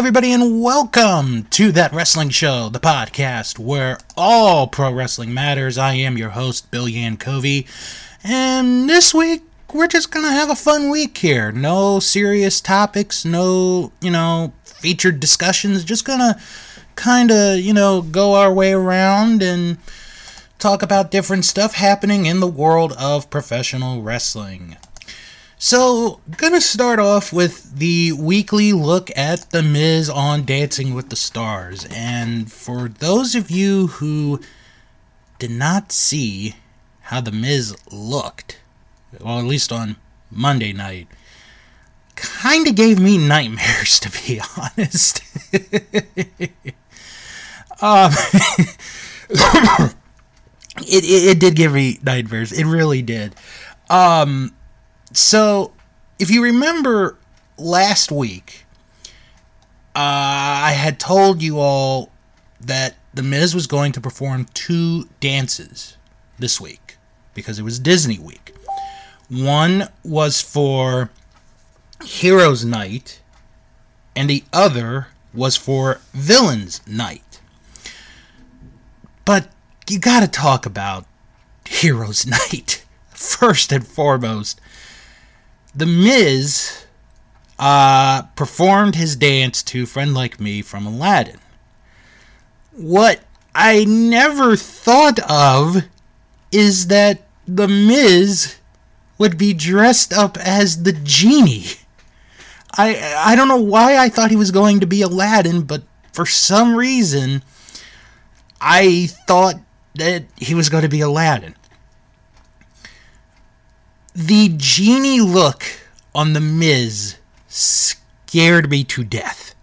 everybody, and welcome to That Wrestling Show, the podcast where all pro wrestling matters. I am your host, Bill Yankovi, and this week we're just gonna have a fun week here. No serious topics, no, you know, featured discussions. Just gonna kind of, you know, go our way around and talk about different stuff happening in the world of professional wrestling. So, gonna start off with the weekly look at The Miz on Dancing with the Stars. And for those of you who did not see how The Miz looked, well, at least on Monday night, kind of gave me nightmares, to be honest. um, it, it, it did give me nightmares. It really did. Um, so, if you remember last week, uh, I had told you all that The Miz was going to perform two dances this week because it was Disney week. One was for Heroes Night, and the other was for Villains Night. But you gotta talk about Heroes Night first and foremost. The Miz uh, performed his dance to Friend Like Me from Aladdin. What I never thought of is that The Miz would be dressed up as the genie. I I don't know why I thought he was going to be Aladdin, but for some reason I thought that he was going to be Aladdin the genie look on the Miz scared me to death.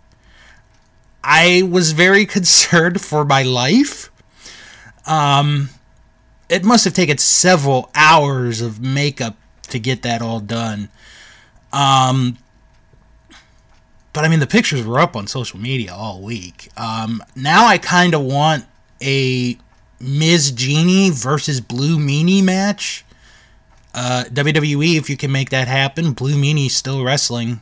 I was very concerned for my life. Um, it must have taken several hours of makeup to get that all done. Um, but I mean, the pictures were up on social media all week. Um, now I kind of want a Miz Genie versus Blue Meanie match uh, WWE, if you can make that happen, Blue Meanie's still wrestling.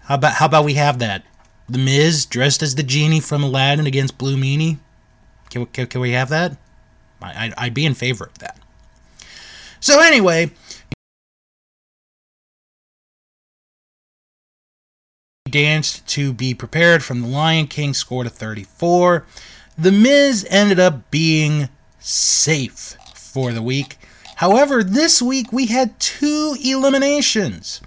How about how about we have that? The Miz dressed as the genie from Aladdin against Blue Meanie. Can, can, can we have that? I, I'd, I'd be in favor of that. So anyway, danced to be prepared from the Lion King, scored a 34. The Miz ended up being safe for the week. However, this week we had two eliminations.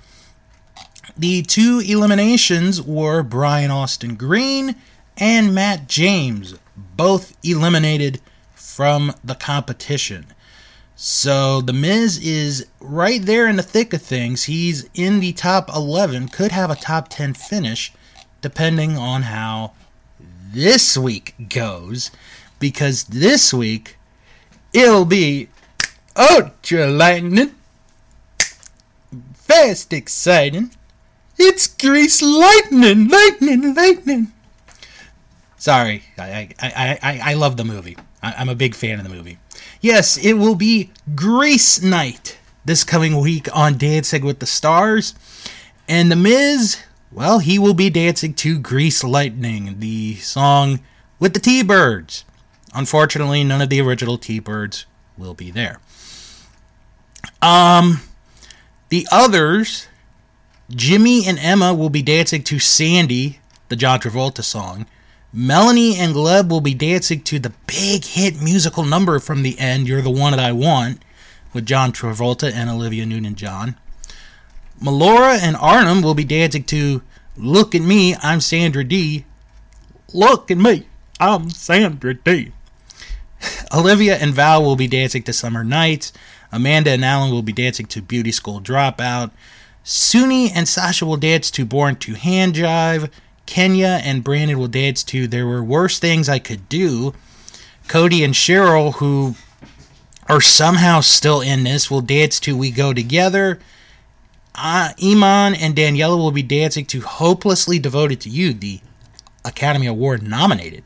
The two eliminations were Brian Austin Green and Matt James, both eliminated from the competition. So The Miz is right there in the thick of things. He's in the top 11, could have a top 10 finish, depending on how this week goes. Because this week, it'll be Oh, ultra lightning. Fast exciting. It's grease lightning, lightning, lightning. Sorry, I I, I, I love the movie. I, I'm a big fan of the movie. Yes, it will be Grease Night this coming week on Dancing with the Stars. And The Miz, well, he will be dancing to Grease Lightning, the song with the T Birds. Unfortunately, none of the original T Birds will be there. Um, the others, Jimmy and Emma will be dancing to Sandy, the John Travolta song. Melanie and Gleb will be dancing to the big hit musical number from the end, You're the One That I Want, with John Travolta and Olivia Newton John. Melora and Artem will be dancing to Look at Me, I'm Sandra Dee. Look at me, I'm Sandra Dee. Olivia and Val will be dancing to Summer Nights. Amanda and Alan will be dancing to Beauty School Dropout. Suni and Sasha will dance to Born to Hand Jive. Kenya and Brandon will dance to There Were Worse Things I Could Do. Cody and Cheryl, who are somehow still in this, will dance to We Go Together. Uh, Iman and Daniella will be dancing to Hopelessly Devoted to You, the Academy Award nominated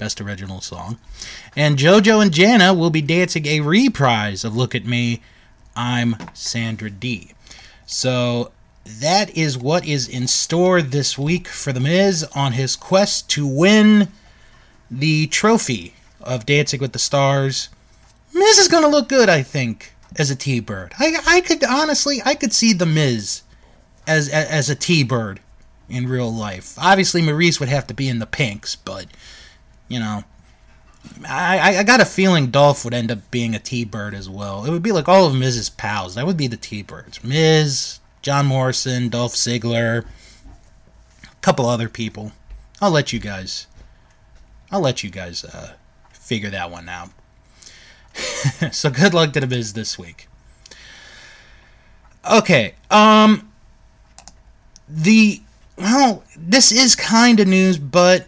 Best Original Song. And JoJo and Jana will be dancing a reprise of Look at Me, I'm Sandra Dee. So that is what is in store this week for The Miz on his quest to win the trophy of Dancing with the Stars. Miz is going to look good, I think, as a T-Bird. I, I could, honestly, I could see The Miz as, as, as a T-Bird in real life. Obviously, Maurice would have to be in the pinks, but, you know, I, I got a feeling Dolph would end up being a T-Bird as well. It would be like all of Miz's pals. That would be the T-Birds. Miz, John Morrison, Dolph Ziggler, a couple other people. I'll let you guys. I'll let you guys uh, figure that one out. so good luck to the Miz this week. Okay, um, the well, this is kind of news, but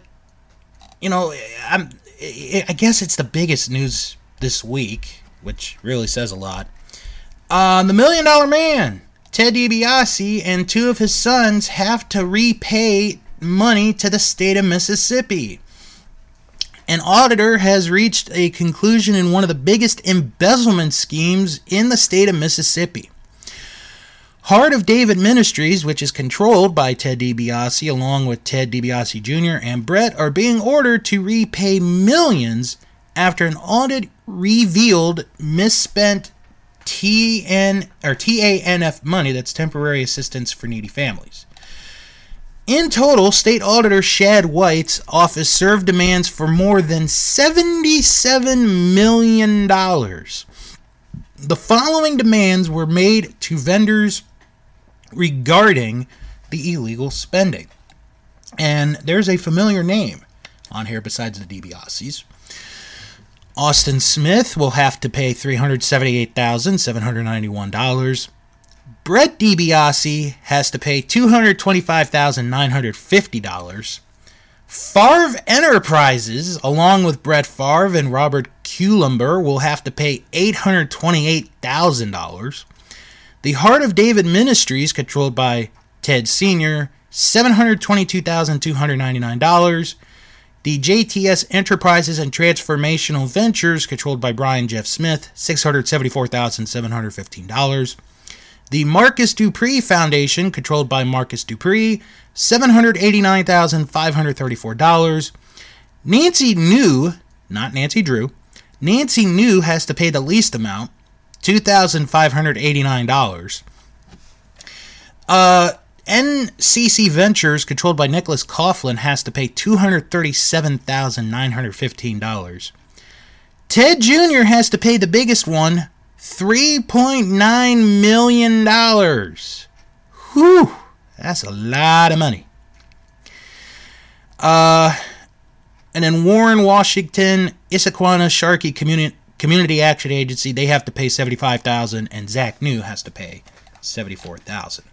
you know, I'm I guess it's the biggest news this week, which really says a lot. Uh, the Million Dollar Man, Ted DiBiase, and two of his sons have to repay money to the state of Mississippi. An auditor has reached a conclusion in one of the biggest embezzlement schemes in the state of Mississippi. Heart of David Ministries, which is controlled by Ted DiBiase, along with Ted DiBiase Jr. and Brett, are being ordered to repay millions after an audit revealed misspent TN or TANF money that's temporary assistance for needy families. In total, state auditor Shad White's office served demands for more than $77 million. The following demands were made to vendors regarding the illegal spending. And there's a familiar name on here besides the DiBiase's. Austin Smith will have to pay $378,791. Brett DiBiase has to pay $225,950. Favre Enterprises, along with Brett Favre and Robert Kulember, will have to pay $828,000. The Heart of David Ministries, controlled by Ted Sr., $722,299. The JTS Enterprises and Transformational Ventures, controlled by Brian Jeff Smith, $674,715. The Marcus Dupree Foundation, controlled by Marcus Dupree, $789,534. Nancy New, not Nancy Drew, Nancy New has to pay the least amount, $2,589. Uh, NCC Ventures, controlled by Nicholas Coughlin, has to pay $237,915. Ted Jr. has to pay the biggest one, $3.9 million. Whew, that's a lot of money. Uh, and then Warren, Washington, Issaquah, Sharkey Community Community Action Agency, they have to pay seventy-five thousand, and Zach New has to pay seventy-four thousand.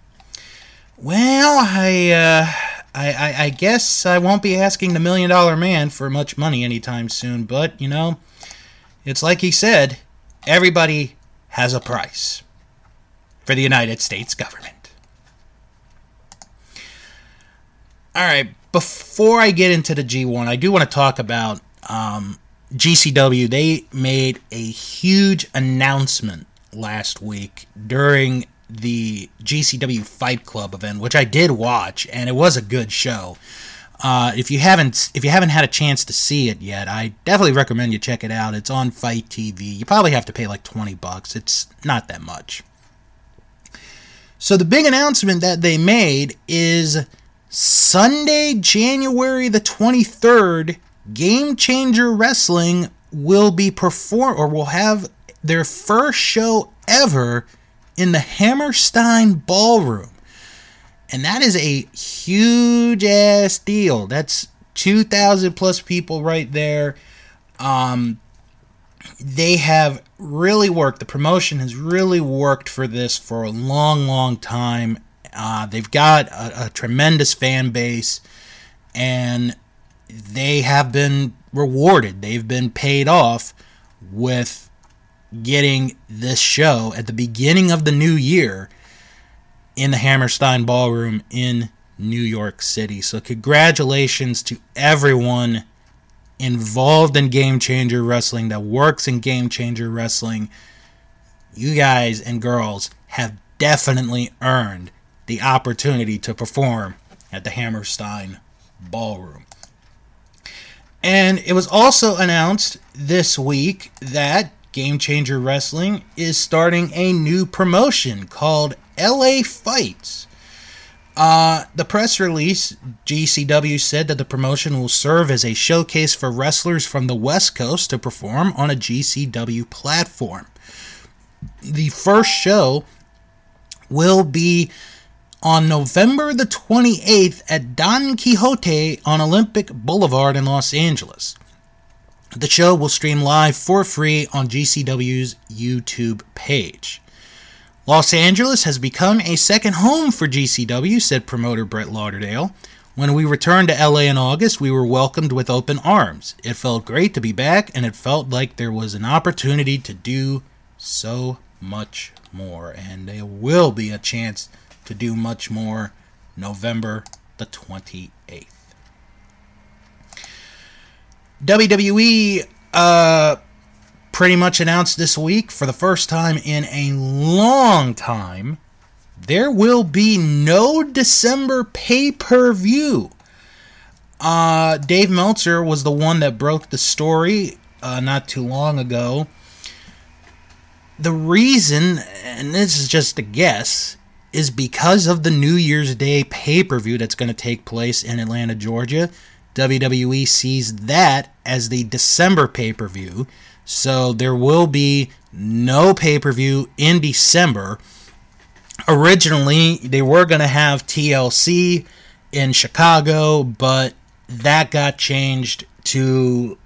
Well, I, uh, I, I, I guess I won't be asking the Million Dollar Man for much money anytime soon. But you know, it's like he said, everybody has a price for the United States government. All right, before I get into the G1, I do want to talk about um, GCW, they made a huge announcement last week during the GCW Fight Club event, which I did watch, and it was a good show. Uh, if you haven't if you haven't had a chance to see it yet, I definitely recommend you check it out. It's on Fight TV. You probably have to pay like twenty bucks. It's not that much. So the big announcement that they made is Sunday, January the twenty third Game Changer Wrestling will be perform or will have their first show ever in the Hammerstein Ballroom. And that is a huge ass deal. That's 2,000 plus people right there. Um, they have really worked. The promotion has really worked for this for a long, long time. Uh, they've got a, a tremendous fan base, and they have been rewarded. They've been paid off with getting this show at the beginning of the new year in the Hammerstein Ballroom in New York City. So, congratulations to everyone involved in Game Changer Wrestling that works in Game Changer Wrestling. You guys and girls have definitely earned the opportunity to perform at the Hammerstein Ballroom. And it was also announced this week that Game Changer Wrestling is starting a new promotion called LA Fights. Uh, the press release, GCW said that the promotion will serve as a showcase for wrestlers from the West Coast to perform on a GCW platform. The first show will be on November the 28th at Don Quixote on Olympic Boulevard in Los Angeles. The show will stream live for free on GCW's YouTube page. Los Angeles has become a second home for GCW, said promoter Brett Lauderdale. When we returned to LA in August, we were welcomed with open arms. It felt great to be back, and it felt like there was an opportunity to do so much more. And there will be a chance to do much more November the 28th. WWE uh, pretty much announced this week for the first time in a long time there will be no December pay per view. Uh, Dave Meltzer was the one that broke the story uh, not too long ago. The reason, and this is just a guess, is because of the New Year's Day pay per view that's going to take place in Atlanta, Georgia. WWE sees that as the December pay per view. So there will be no pay per view in December. Originally, they were going to have TLC in Chicago, but that got changed to,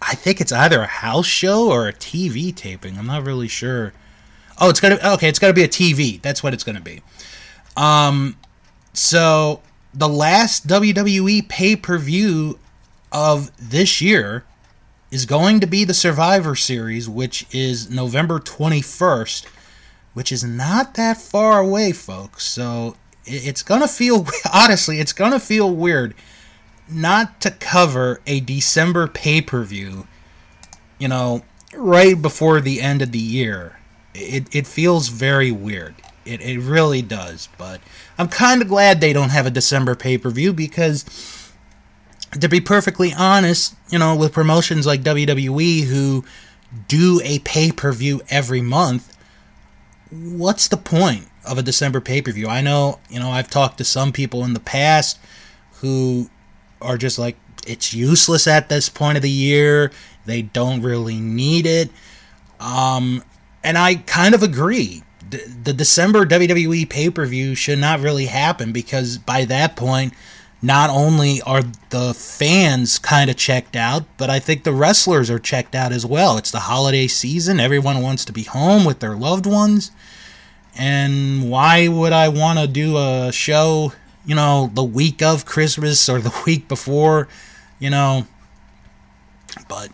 I think it's either a house show or a TV taping. I'm not really sure. Oh, it's gonna okay. It's gonna be a TV. That's what it's gonna be. Um, so the last WWE pay per view of this year is going to be the Survivor Series, which is November 21st, which is not that far away, folks. So it's going to feel, honestly, it's going to feel weird not to cover a December pay per view, you know, right before the end of the year. It, it feels very weird. It, it really does. But I'm kind of glad they don't have a December pay per view because, to be perfectly honest, you know, with promotions like WWE who do a pay per view every month, what's the point of a December pay per view? I know, you know, I've talked to some people in the past who are just like, it's useless at this point of the year. They don't really need it. Um, and I kind of agree the December WWE pay per view should not really happen because by that point, not only are the fans kind of checked out, but I think the wrestlers are checked out as well. It's the holiday season, everyone wants to be home with their loved ones. And why would I want to do a show, you know, the week of Christmas or the week before, you know? But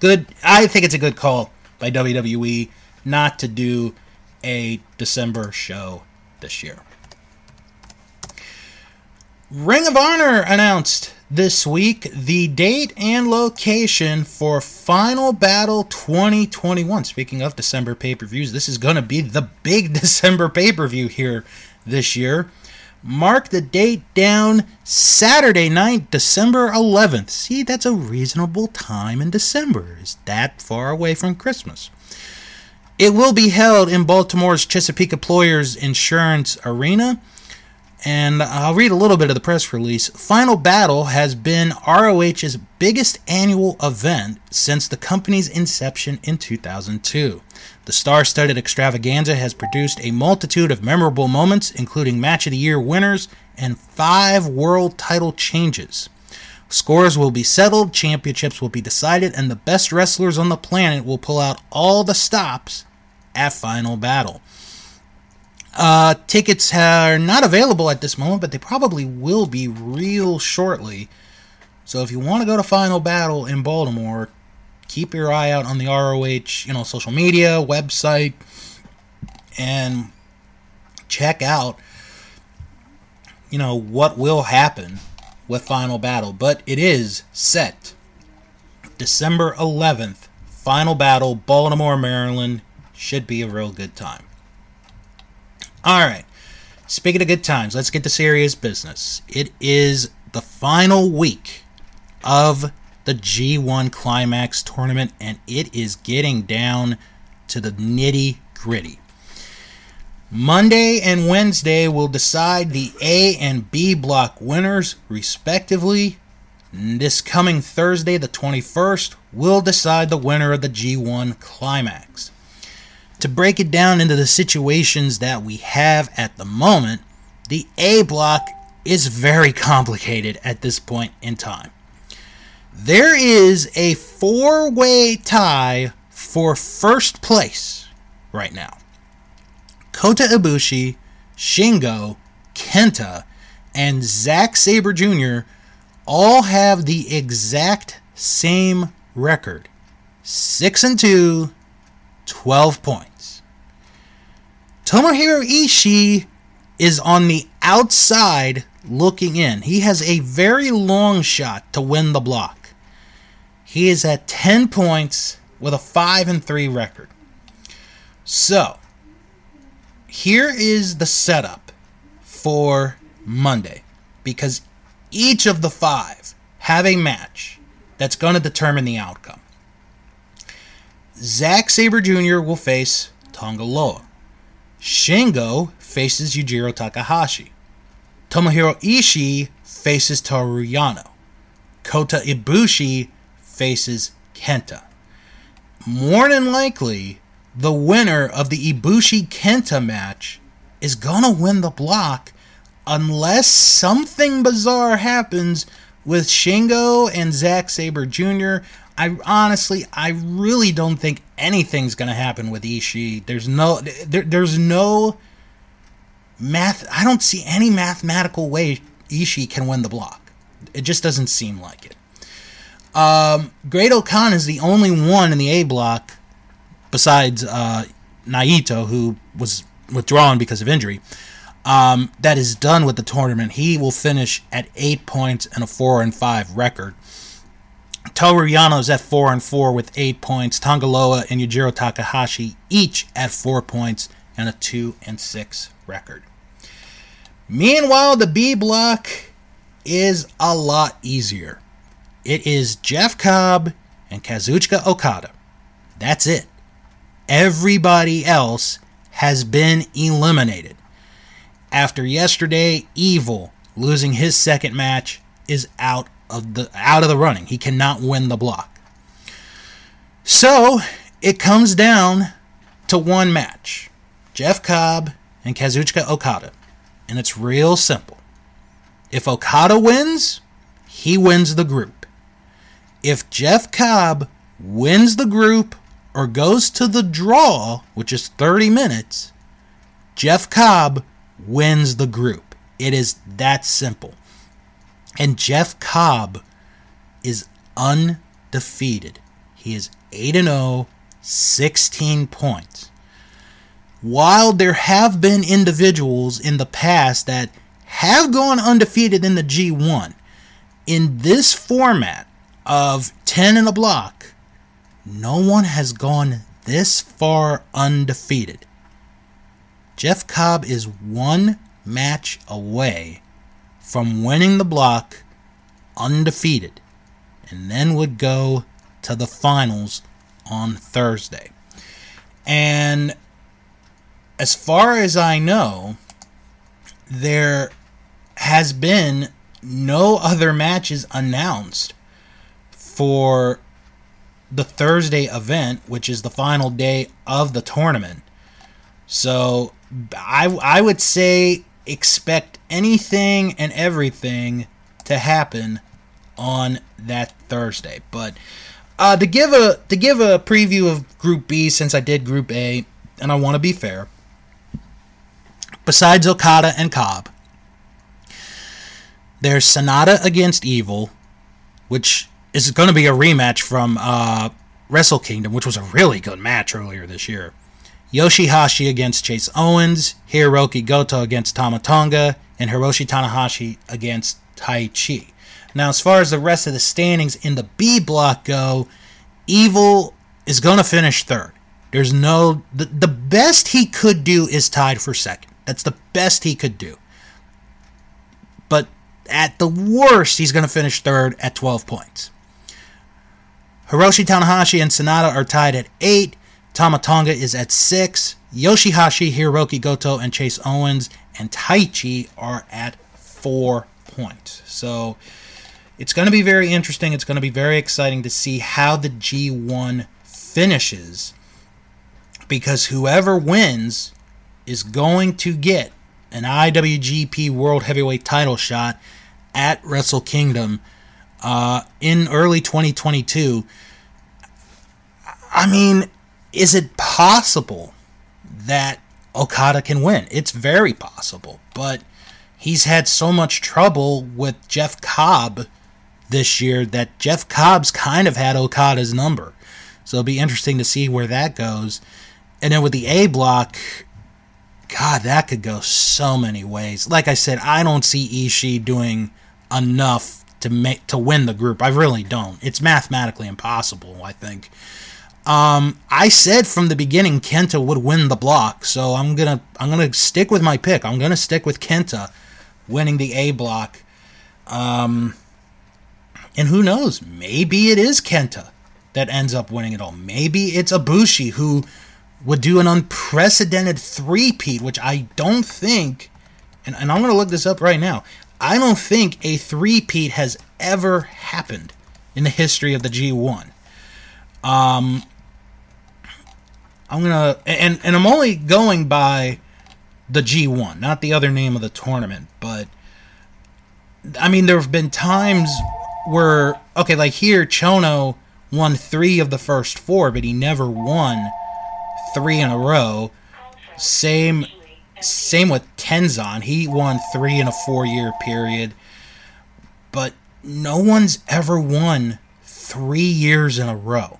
good. I think it's a good call by WWE not to do a December show this year. Ring of Honor announced this week the date and location for Final Battle 2021. Speaking of December pay per views, this is going to be the big December pay per view here this year. Mark the date down Saturday night, December 11th. See, that's a reasonable time in December. Is that far away from Christmas? It will be held in Baltimore's Chesapeake Employers Insurance Arena. And I'll read a little bit of the press release. Final Battle has been ROH's biggest annual event since the company's inception in 2002. The star studded extravaganza has produced a multitude of memorable moments, including Match of the Year winners and five world title changes. Scores will be settled, championships will be decided, and the best wrestlers on the planet will pull out all the stops at Final Battle. Uh, tickets are not available at this moment, but they probably will be real shortly. So if you want to go to Final Battle in Baltimore, keep your eye out on the ROH, you know, social media, website, and check out, you know, what will happen with Final Battle. But it is set December 11th, Final Battle, Baltimore, Maryland should be a real good time. All right. speaking of good times, let's get to serious business. It is the final week of the G1 Climax tournament, and it is getting down to the nitty gritty. Monday and Wednesday will decide the A and B block winners, respectively. This coming Thursday, the 21st, will decide the winner of the G1 Climax. To break it down into the situations that we have at the moment, the A block is very complicated at this point in time. There is a four way tie for first place right now. Kota Ibushi, Shingo, Kenta, and Zack Sabre Jr. all have the exact same record 6 and 2, 12 points. Tomohiro Ishii is on the outside looking in. He has a very long shot to win the block. He is at 10 points with a 5 and 3 record. So, here is the setup for Monday because each of the 5 have a match that's going to determine the outcome. Zack Sabre Jr. will face Tanga Loa. Shingo faces Yujiro Takahashi. Tomohiro Ishii faces Toru Yano. Kota Ibushi faces Kenta. More than likely, the winner of the Ibushi Kenta match is gonna win the block unless something bizarre happens with Shingo and Zack Sabre Jr. I honestly, I really don't think anything's gonna happen with Ishii. There's no, there, there's no math. I don't see any mathematical way Ishii can win the block. It just doesn't seem like it. Um, Great-O-Khan is the only one in the A block besides uh, Naito, who was withdrawn because of injury. Um, that is done with the tournament. He will finish at eight points and a four and five record. Toru Yano's at four and four with eight points. Tanga Loa and Yujiro Takahashi each at four points and a two and six record. Meanwhile, the B block is a lot easier. It is Jeff Cobb and Kazuchika Okada. That's it. Everybody else has been eliminated. After yesterday, Evil losing his second match is out of the out of the running. He cannot win the block. So, it comes down to one match. Jeff Cobb and Kazuchika Okada. And it's real simple. If Okada wins, he wins the group. If Jeff Cobb wins the group or goes to the draw, which is 30 minutes, Jeff Cobb wins the group. It is that simple. And Jeff Cobb is undefeated. He is 8 0, 16 points. While there have been individuals in the past that have gone undefeated in the G1, in this format of 10 in a block, no one has gone this far undefeated. Jeff Cobb is one match away from winning the block undefeated and then would go to the finals on Thursday. And as far as I know, there has been no other matches announced for the Thursday event, which is the final day of the tournament. So I I would say expect anything and everything to happen on that Thursday. But uh, to give a to give a preview of Group B, since I did Group A, and I want to be fair. Besides Okada and Cobb, there's Sanada against Evil, which is going to be a rematch from uh, Wrestle Kingdom, which was a really good match earlier this year. Yoshihashi against Chase Owens, Hiroki Goto against Tama Tonga, and Hiroshi Tanahashi against Taichi. Now, as far as the rest of the standings in the B block go, Evil is going to finish third. There's no the, the best he could do is tied for second. That's the best he could do. But at the worst, he's going to finish third at 12 points. Hiroshi Tanahashi and Sanada are tied at 8. Tama Tonga is at 6. Yoshihashi, Hiroki Goto, and Chase Owens and Taichi are at 4 points. So it's going to be very interesting. It's going to be very exciting to see how the G1 finishes because whoever wins is going to get an IWGP World Heavyweight title shot at Wrestle Kingdom uh, in early 2022. I mean, is it possible that Okada can win? It's very possible, but he's had so much trouble with Jeff Cobb this year that Jeff Cobb's kind of had Okada's number. So it'll be interesting to see where that goes. And then with the A block, God, that could go so many ways. Like I said, I don't see Ishii doing enough to make to win the group. I really don't. It's mathematically impossible, I think. Um, I said from the beginning Kenta would win the block, so I'm gonna I'm gonna stick with my pick. I'm gonna stick with Kenta winning the A block. Um, and who knows? Maybe it is Kenta that ends up winning it all. Maybe it's Ibushi who would do an unprecedented three-peat, which I don't think, and, and I'm to look this up right now. I don't think a three-peat has ever happened in the history of the G1. Um, I'm gonna and and I'm only going by the G1, not the other name of the tournament, but I mean there have been times where okay, like here, Chono won three of the first four, but he never won three in a row. Same, same with Tenzan. He won three in a four-year period, but no one's ever won three years in a row.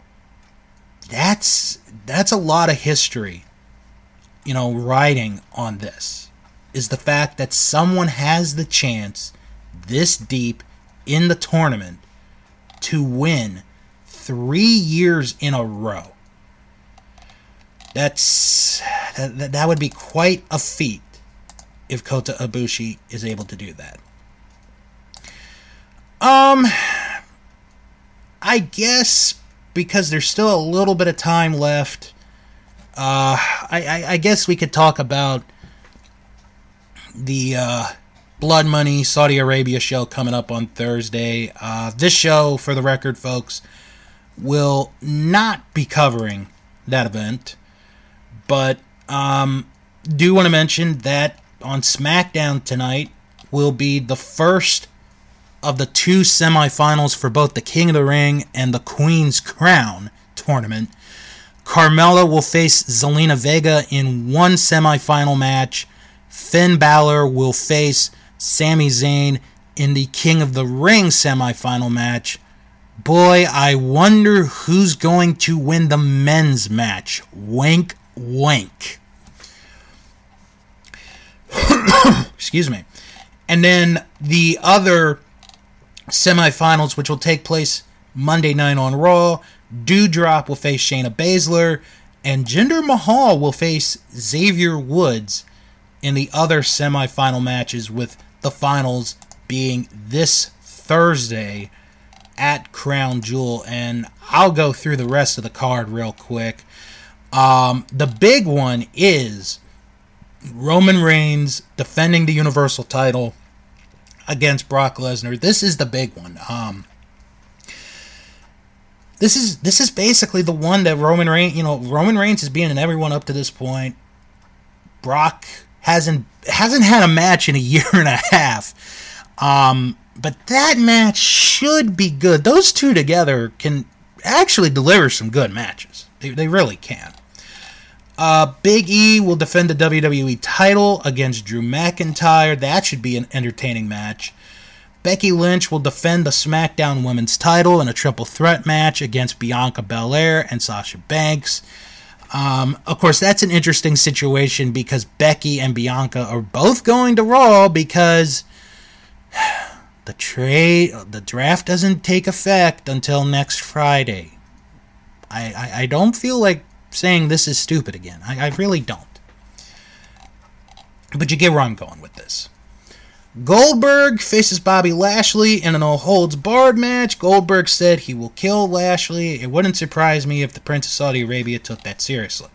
That's that's a lot of history, you know, riding on this. Is the fact that someone has the chance this deep in the tournament to win three years in a row. That's that, that would be quite a feat if Kota Ibushi is able to do that. Um, I guess because there's still a little bit of time left. Uh, I, I, I guess we could talk about the uh, Blood Money Saudi Arabia show coming up on Thursday. Uh, this show, for the record, folks, will not be covering that event, but um, do want to mention that on SmackDown tonight will be the first of the two semifinals for both the King of the Ring and the Queen's Crown tournament. Carmella will face Zelina Vega in one semifinal match. Finn Balor will face Sami Zayn in the King of the Ring semifinal match. Boy, I wonder who's going to win the men's match. Wink, wink. Excuse me. And then the other semifinals, which will take place Monday night on Raw. Doudrop will face Shayna Baszler, and Jinder Mahal will face Xavier Woods in the other semifinal matches with the finals being this Thursday at Crown Jewel. And I'll go through the rest of the card real quick. Um, the big one is Roman Reigns defending the Universal title against Brock Lesnar. This is the big one. Um, this is this is basically the one that Roman Reigns, you know, Roman Reigns has beaten everyone up to this point. Brock hasn't hasn't had a match in a year and a half. Um, but that match should be good. Those two together can actually deliver some good matches. They, they really can. Uh, Big E will defend the WWE title against Drew McIntyre. That should be an entertaining match. Becky Lynch will defend the SmackDown Women's title in a triple threat match against Bianca Belair and Sasha Banks. Um, of course, that's an interesting situation because Becky and Bianca are both going to Raw because the trade, the draft doesn't take effect until next Friday. I, I, I don't feel like saying this is stupid again. I, I really don't. But you get where I'm going with this. Goldberg faces Bobby Lashley in an all holds barred match. Goldberg said he will kill Lashley. It wouldn't surprise me if the Prince of Saudi Arabia took that seriously.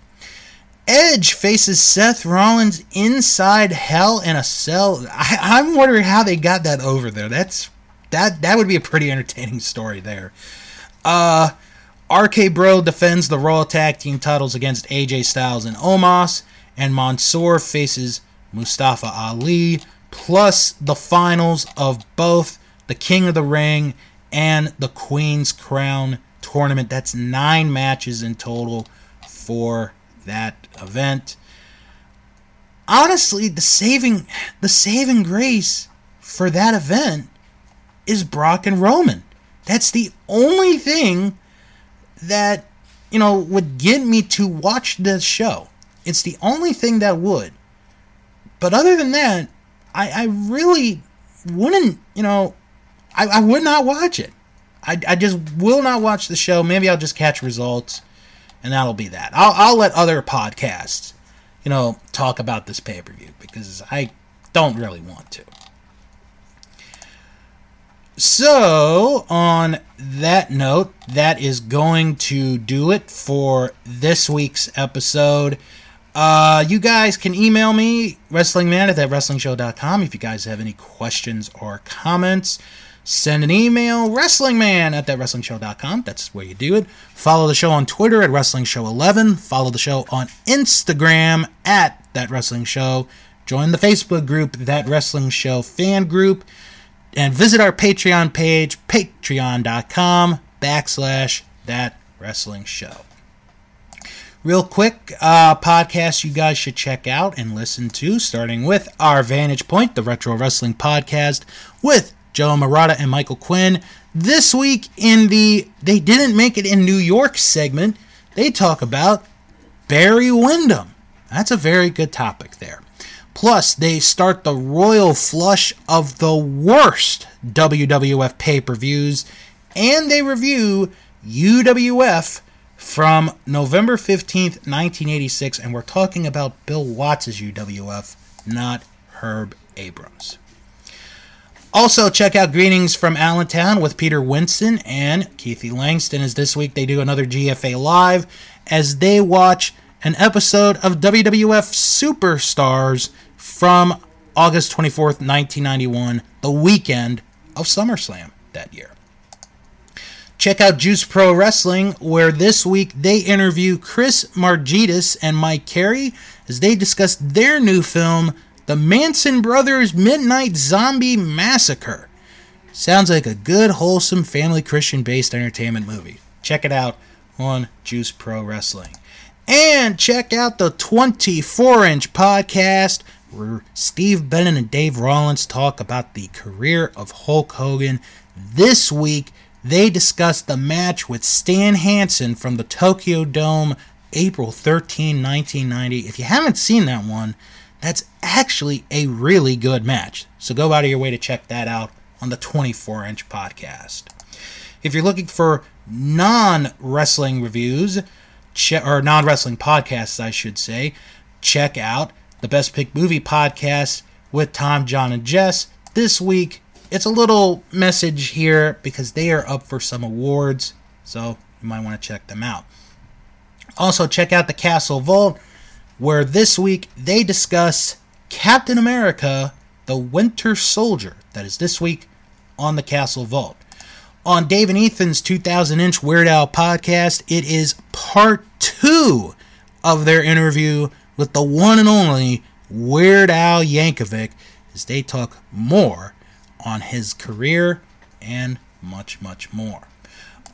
Edge faces Seth Rollins inside Hell in a Cell. I, am wondering how they got that over there. That's that that would be a pretty entertaining story there. Uh, RK Bro defends the Raw Tag Team titles against AJ Styles and Omos, and Mansoor faces Mustafa Ali. Plus the finals of both the King of the Ring and the Queen's Crown tournament. That's nine matches in total for that event. Honestly, the saving the saving grace for that event is Brock and Roman. That's the only thing that you know would get me to watch this show. It's the only thing that would. But other than that, I, I really wouldn't, you know, I, I would not watch it. I, I just will not watch the show. Maybe I'll just catch results and that'll be that. I'll, I'll let other podcasts, you know, talk about this pay per view because I don't really want to. So, on that note, that is going to do it for this week's episode. Uh, you guys can email me, WrestlingMan at thatWrestlingShow.com, if you guys have any questions or comments send an email, WrestlingMan at thatWrestlingShow.com. That's where you do it. Follow the show on Twitter at WrestlingShow11. Follow the show on Instagram at That Wrestling Show. Join the Facebook group, That Wrestling Show fan group. And visit our Patreon page, patreon.com backslash That Wrestling Show. Real quick, uh, podcast you guys should check out and listen to, starting with our Vantage Point, the Retro Wrestling Podcast, with Joe Murata and Michael Quinn. This week in the They Didn't Make It in New York segment, they talk about Barry Windham. That's a very good topic there. Plus, they start the royal flush of the worst WWF pay per views, and they review UWF from November 15th, 1986, and we're talking about Bill Watts' UWF, not Herb Abrams. Also, check out Greetings from Allentown with Peter Winston and Keithy Langston, as this week they do another GFA Live as they watch an episode of WWF Superstars from August 24th, 1991, the weekend of SummerSlam that year. Check out Juice Pro Wrestling, where this week they interview Chris Margitis and Mike Carey as they discuss their new film, the Manson Brothers Midnight Zombie Massacre. Sounds like a good, wholesome, family Christian based entertainment movie. Check it out on Juice Pro Wrestling. And check out the 24 inch podcast where Steve Bennett and Dave Rollins talk about the career of Hulk Hogan. This week, they discuss the match with Stan Hansen from the Tokyo Dome April 13, 1990. If you haven't seen that one, that's actually a really good match. So go out of your way to check that out on the 24 inch podcast. If you're looking for non wrestling reviews, or non wrestling podcasts, I should say, check out the Best Pick Movie podcast with Tom, John, and Jess. This week, it's a little message here because they are up for some awards, so you might want to check them out. Also, check out the Castle Vault where this week they discuss Captain America, the Winter Soldier. That is this week on the Castle Vault. On Dave and Ethan's 2000 inch Weird Al podcast, it is part two of their interview with the one and only Weird Al Yankovic as they talk more on his career and much, much more.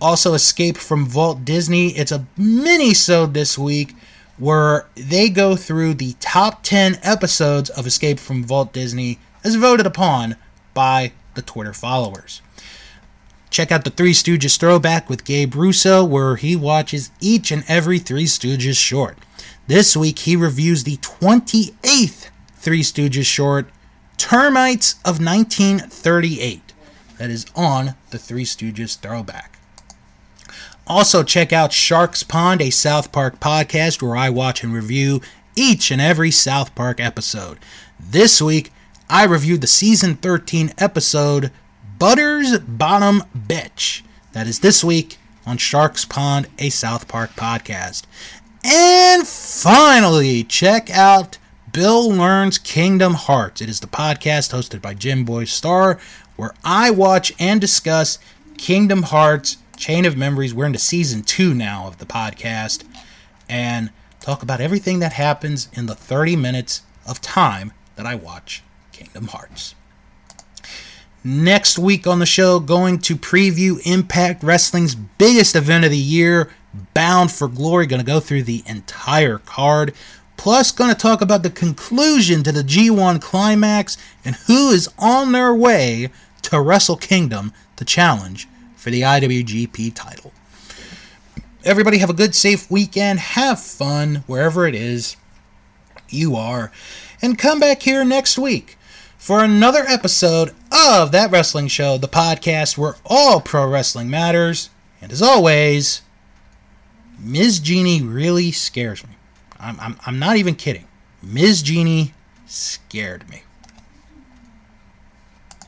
Also, Escape from Vault Disney. It's a mini-sode this week where they go through the top 10 episodes of Escape from Vault Disney as voted upon by the Twitter followers. Check out the Three Stooges throwback with Gabe Russo, where he watches each and every Three Stooges short. This week, he reviews the 28th Three Stooges short, Termites of 1938, that is on the Three Stooges throwback. Also, check out Stark's Pond, a South Park podcast where I watch and review each and every South Park episode. This week, I reviewed the season 13 episode Butter's Bottom Bitch. That is this week on Stark's Pond, a South Park podcast. And finally, check out Bill Learns Kingdom Hearts. It is the podcast hosted by Jim Boy Star, where I watch and discuss Kingdom Hearts Chain of Memories. We're into season two now of the podcast, and talk about everything that happens in the 30 minutes of time that I watch Kingdom Hearts. Next week on the show, going to preview Impact Wrestling's biggest event of the year, Bound for Glory. Going to go through the entire card. Plus, going to talk about the conclusion to the G1 climax and who is on their way to Wrestle Kingdom to challenge for the IWGP title. Everybody have a good, safe weekend. Have fun wherever it is you are. And come back here next week for another episode of That Wrestling Show, the podcast where all pro wrestling matters. And as always, Miz Genie really scares me. I'm, I'm, I'm not even kidding. Miz Genie scared me.